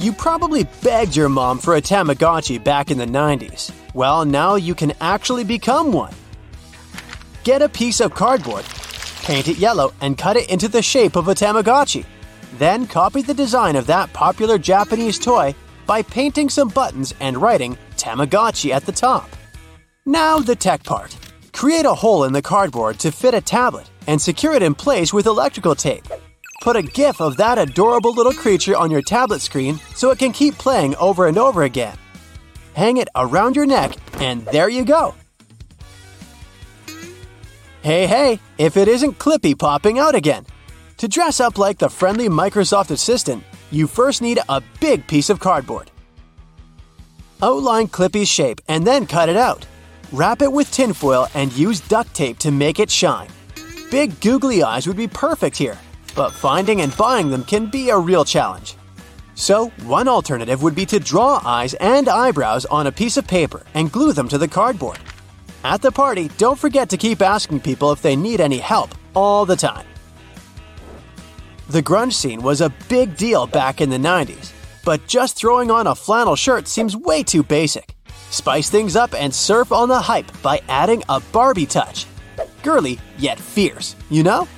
You probably begged your mom for a Tamagotchi back in the 90s. Well, now you can actually become one. Get a piece of cardboard, paint it yellow, and cut it into the shape of a Tamagotchi. Then copy the design of that popular Japanese toy by painting some buttons and writing Tamagotchi at the top. Now, the tech part. Create a hole in the cardboard to fit a tablet and secure it in place with electrical tape. Put a GIF of that adorable little creature on your tablet screen so it can keep playing over and over again. Hang it around your neck, and there you go. Hey, hey, if it isn't Clippy popping out again. To dress up like the friendly Microsoft Assistant, you first need a big piece of cardboard. Outline Clippy's shape and then cut it out. Wrap it with tinfoil and use duct tape to make it shine. Big googly eyes would be perfect here but finding and buying them can be a real challenge. So, one alternative would be to draw eyes and eyebrows on a piece of paper and glue them to the cardboard. At the party, don't forget to keep asking people if they need any help all the time. The grunge scene was a big deal back in the 90s, but just throwing on a flannel shirt seems way too basic. Spice things up and surf on the hype by adding a Barbie touch. Girly, yet fierce, you know?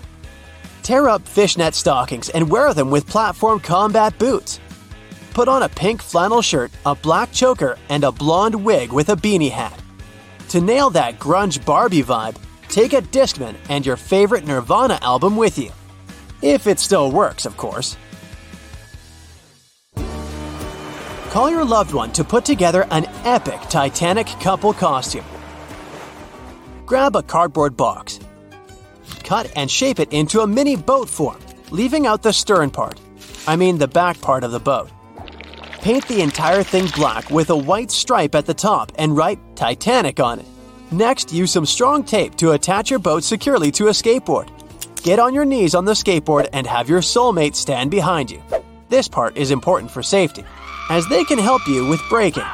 Tear up fishnet stockings and wear them with platform combat boots. Put on a pink flannel shirt, a black choker, and a blonde wig with a beanie hat. To nail that grunge Barbie vibe, take a Discman and your favorite Nirvana album with you. If it still works, of course. Call your loved one to put together an epic Titanic couple costume. Grab a cardboard box, cut and shape it into a mini boat form, leaving out the stern part. I mean, the back part of the boat. Paint the entire thing black with a white stripe at the top and write Titanic on it. Next, use some strong tape to attach your boat securely to a skateboard. Get on your knees on the skateboard and have your soulmate stand behind you. This part is important for safety, as they can help you with braking.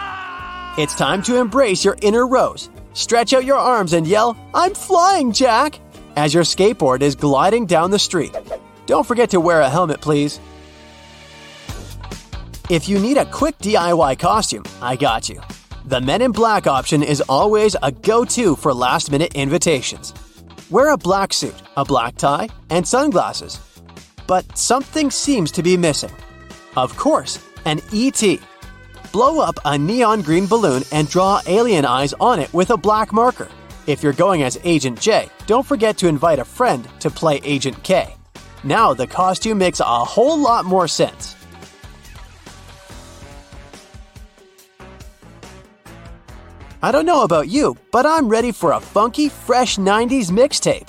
It's time to embrace your inner Rose. Stretch out your arms and yell, I'm flying, Jack! As your skateboard is gliding down the street. Don't forget to wear a helmet, please. If you need a quick DIY costume, I got you. The Men in Black option is always a go to for last minute invitations. Wear a black suit, a black tie, and sunglasses. But something seems to be missing. Of course, an ET. Blow up a neon green balloon and draw alien eyes on it with a black marker. If you're going as Agent J, don't forget to invite a friend to play Agent K. Now the costume makes a whole lot more sense. I don't know about you, but I'm ready for a funky, fresh 90s mixtape.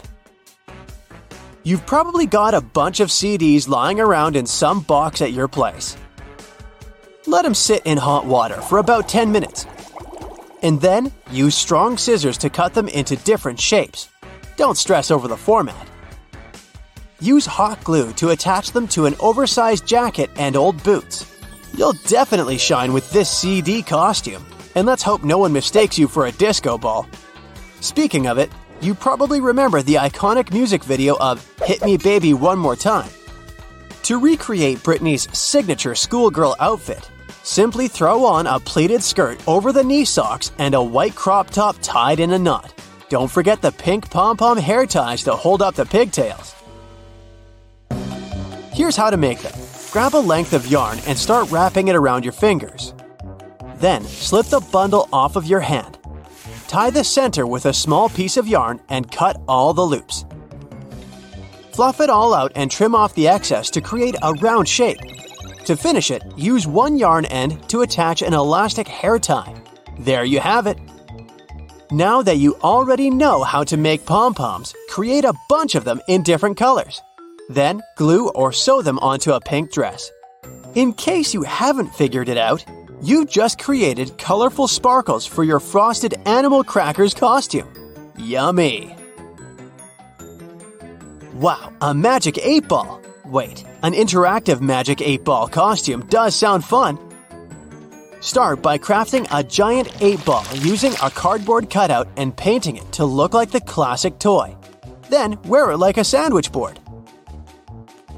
You've probably got a bunch of CDs lying around in some box at your place. Let them sit in hot water for about 10 minutes and then use strong scissors to cut them into different shapes. Don't stress over the format. Use hot glue to attach them to an oversized jacket and old boots. You'll definitely shine with this CD costume, and let's hope no one mistakes you for a disco ball. Speaking of it, you probably remember the iconic music video of Hit Me Baby One More Time. To recreate Britney's signature schoolgirl outfit, Simply throw on a pleated skirt over the knee socks and a white crop top tied in a knot. Don't forget the pink pom pom hair ties to hold up the pigtails. Here's how to make them grab a length of yarn and start wrapping it around your fingers. Then, slip the bundle off of your hand. Tie the center with a small piece of yarn and cut all the loops. Fluff it all out and trim off the excess to create a round shape. To finish it, use one yarn end to attach an elastic hair tie. There you have it. Now that you already know how to make pom-poms, create a bunch of them in different colors. Then glue or sew them onto a pink dress. In case you haven't figured it out, you just created colorful sparkles for your frosted animal crackers costume. Yummy! Wow, a magic 8 ball! Wait, an interactive Magic 8 Ball costume does sound fun. Start by crafting a giant 8 ball using a cardboard cutout and painting it to look like the classic toy. Then wear it like a sandwich board.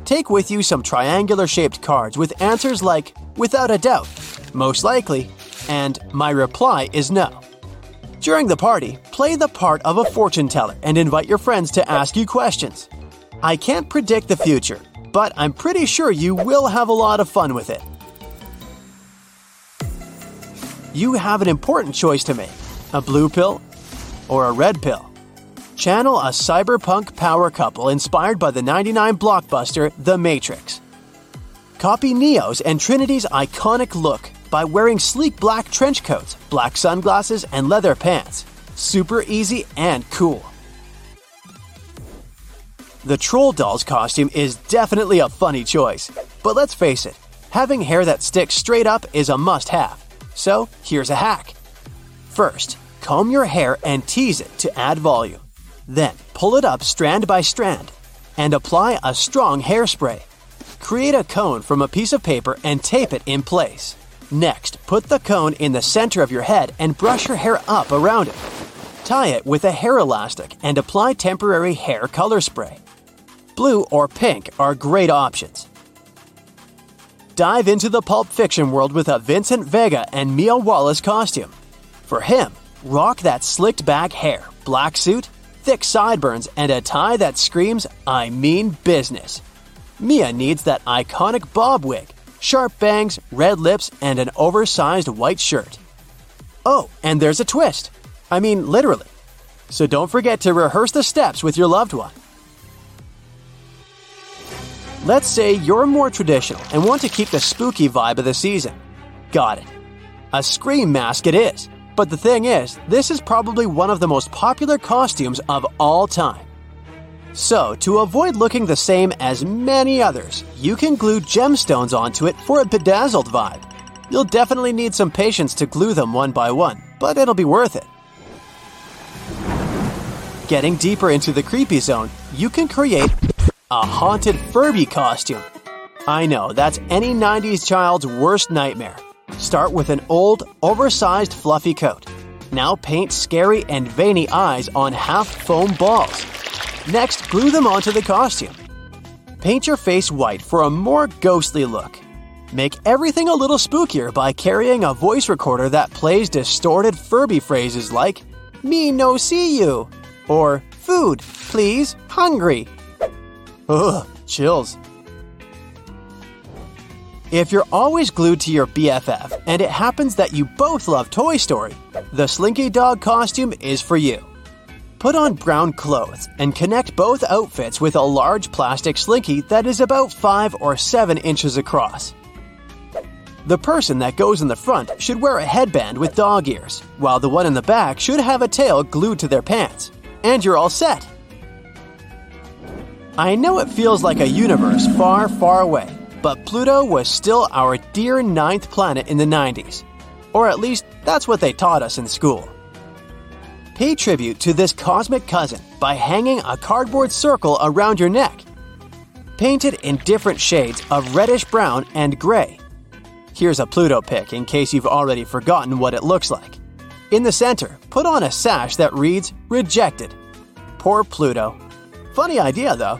take with you some triangular shaped cards with answers like, without a doubt, most likely, and my reply is no. During the party, play the part of a fortune teller and invite your friends to ask you questions. I can't predict the future, but I'm pretty sure you will have a lot of fun with it. You have an important choice to make a blue pill or a red pill. Channel a cyberpunk power couple inspired by the 99 blockbuster The Matrix. Copy Neo's and Trinity's iconic look by wearing sleek black trench coats, black sunglasses, and leather pants. Super easy and cool. The Troll Doll's costume is definitely a funny choice, but let's face it, having hair that sticks straight up is a must have. So, here's a hack. First, comb your hair and tease it to add volume. Then, pull it up strand by strand and apply a strong hairspray. Create a cone from a piece of paper and tape it in place. Next, put the cone in the center of your head and brush your hair up around it. Tie it with a hair elastic and apply temporary hair color spray. Blue or pink are great options. Dive into the Pulp Fiction world with a Vincent Vega and Mia Wallace costume. For him, rock that slicked back hair, black suit, thick sideburns, and a tie that screams, I mean business. Mia needs that iconic bob wig, sharp bangs, red lips, and an oversized white shirt. Oh, and there's a twist. I mean, literally. So don't forget to rehearse the steps with your loved one. Let's say you're more traditional and want to keep the spooky vibe of the season. Got it. A scream mask it is. But the thing is, this is probably one of the most popular costumes of all time. So, to avoid looking the same as many others, you can glue gemstones onto it for a bedazzled vibe. You'll definitely need some patience to glue them one by one, but it'll be worth it. Getting deeper into the creepy zone, you can create a haunted Furby costume. I know, that's any 90s child's worst nightmare. Start with an old, oversized fluffy coat. Now paint scary and veiny eyes on half foam balls. Next, glue them onto the costume. Paint your face white for a more ghostly look. Make everything a little spookier by carrying a voice recorder that plays distorted Furby phrases like, Me no see you, or Food, please, hungry. Ugh, chills. If you're always glued to your BFF and it happens that you both love Toy Story, the Slinky Dog costume is for you. Put on brown clothes and connect both outfits with a large plastic slinky that is about 5 or 7 inches across. The person that goes in the front should wear a headband with dog ears, while the one in the back should have a tail glued to their pants. And you're all set! I know it feels like a universe far, far away, but Pluto was still our dear ninth planet in the 90s. Or at least, that's what they taught us in school. Pay tribute to this cosmic cousin by hanging a cardboard circle around your neck. Paint it in different shades of reddish brown and gray. Here's a Pluto pic in case you've already forgotten what it looks like. In the center, put on a sash that reads Rejected. Poor Pluto. Funny idea, though.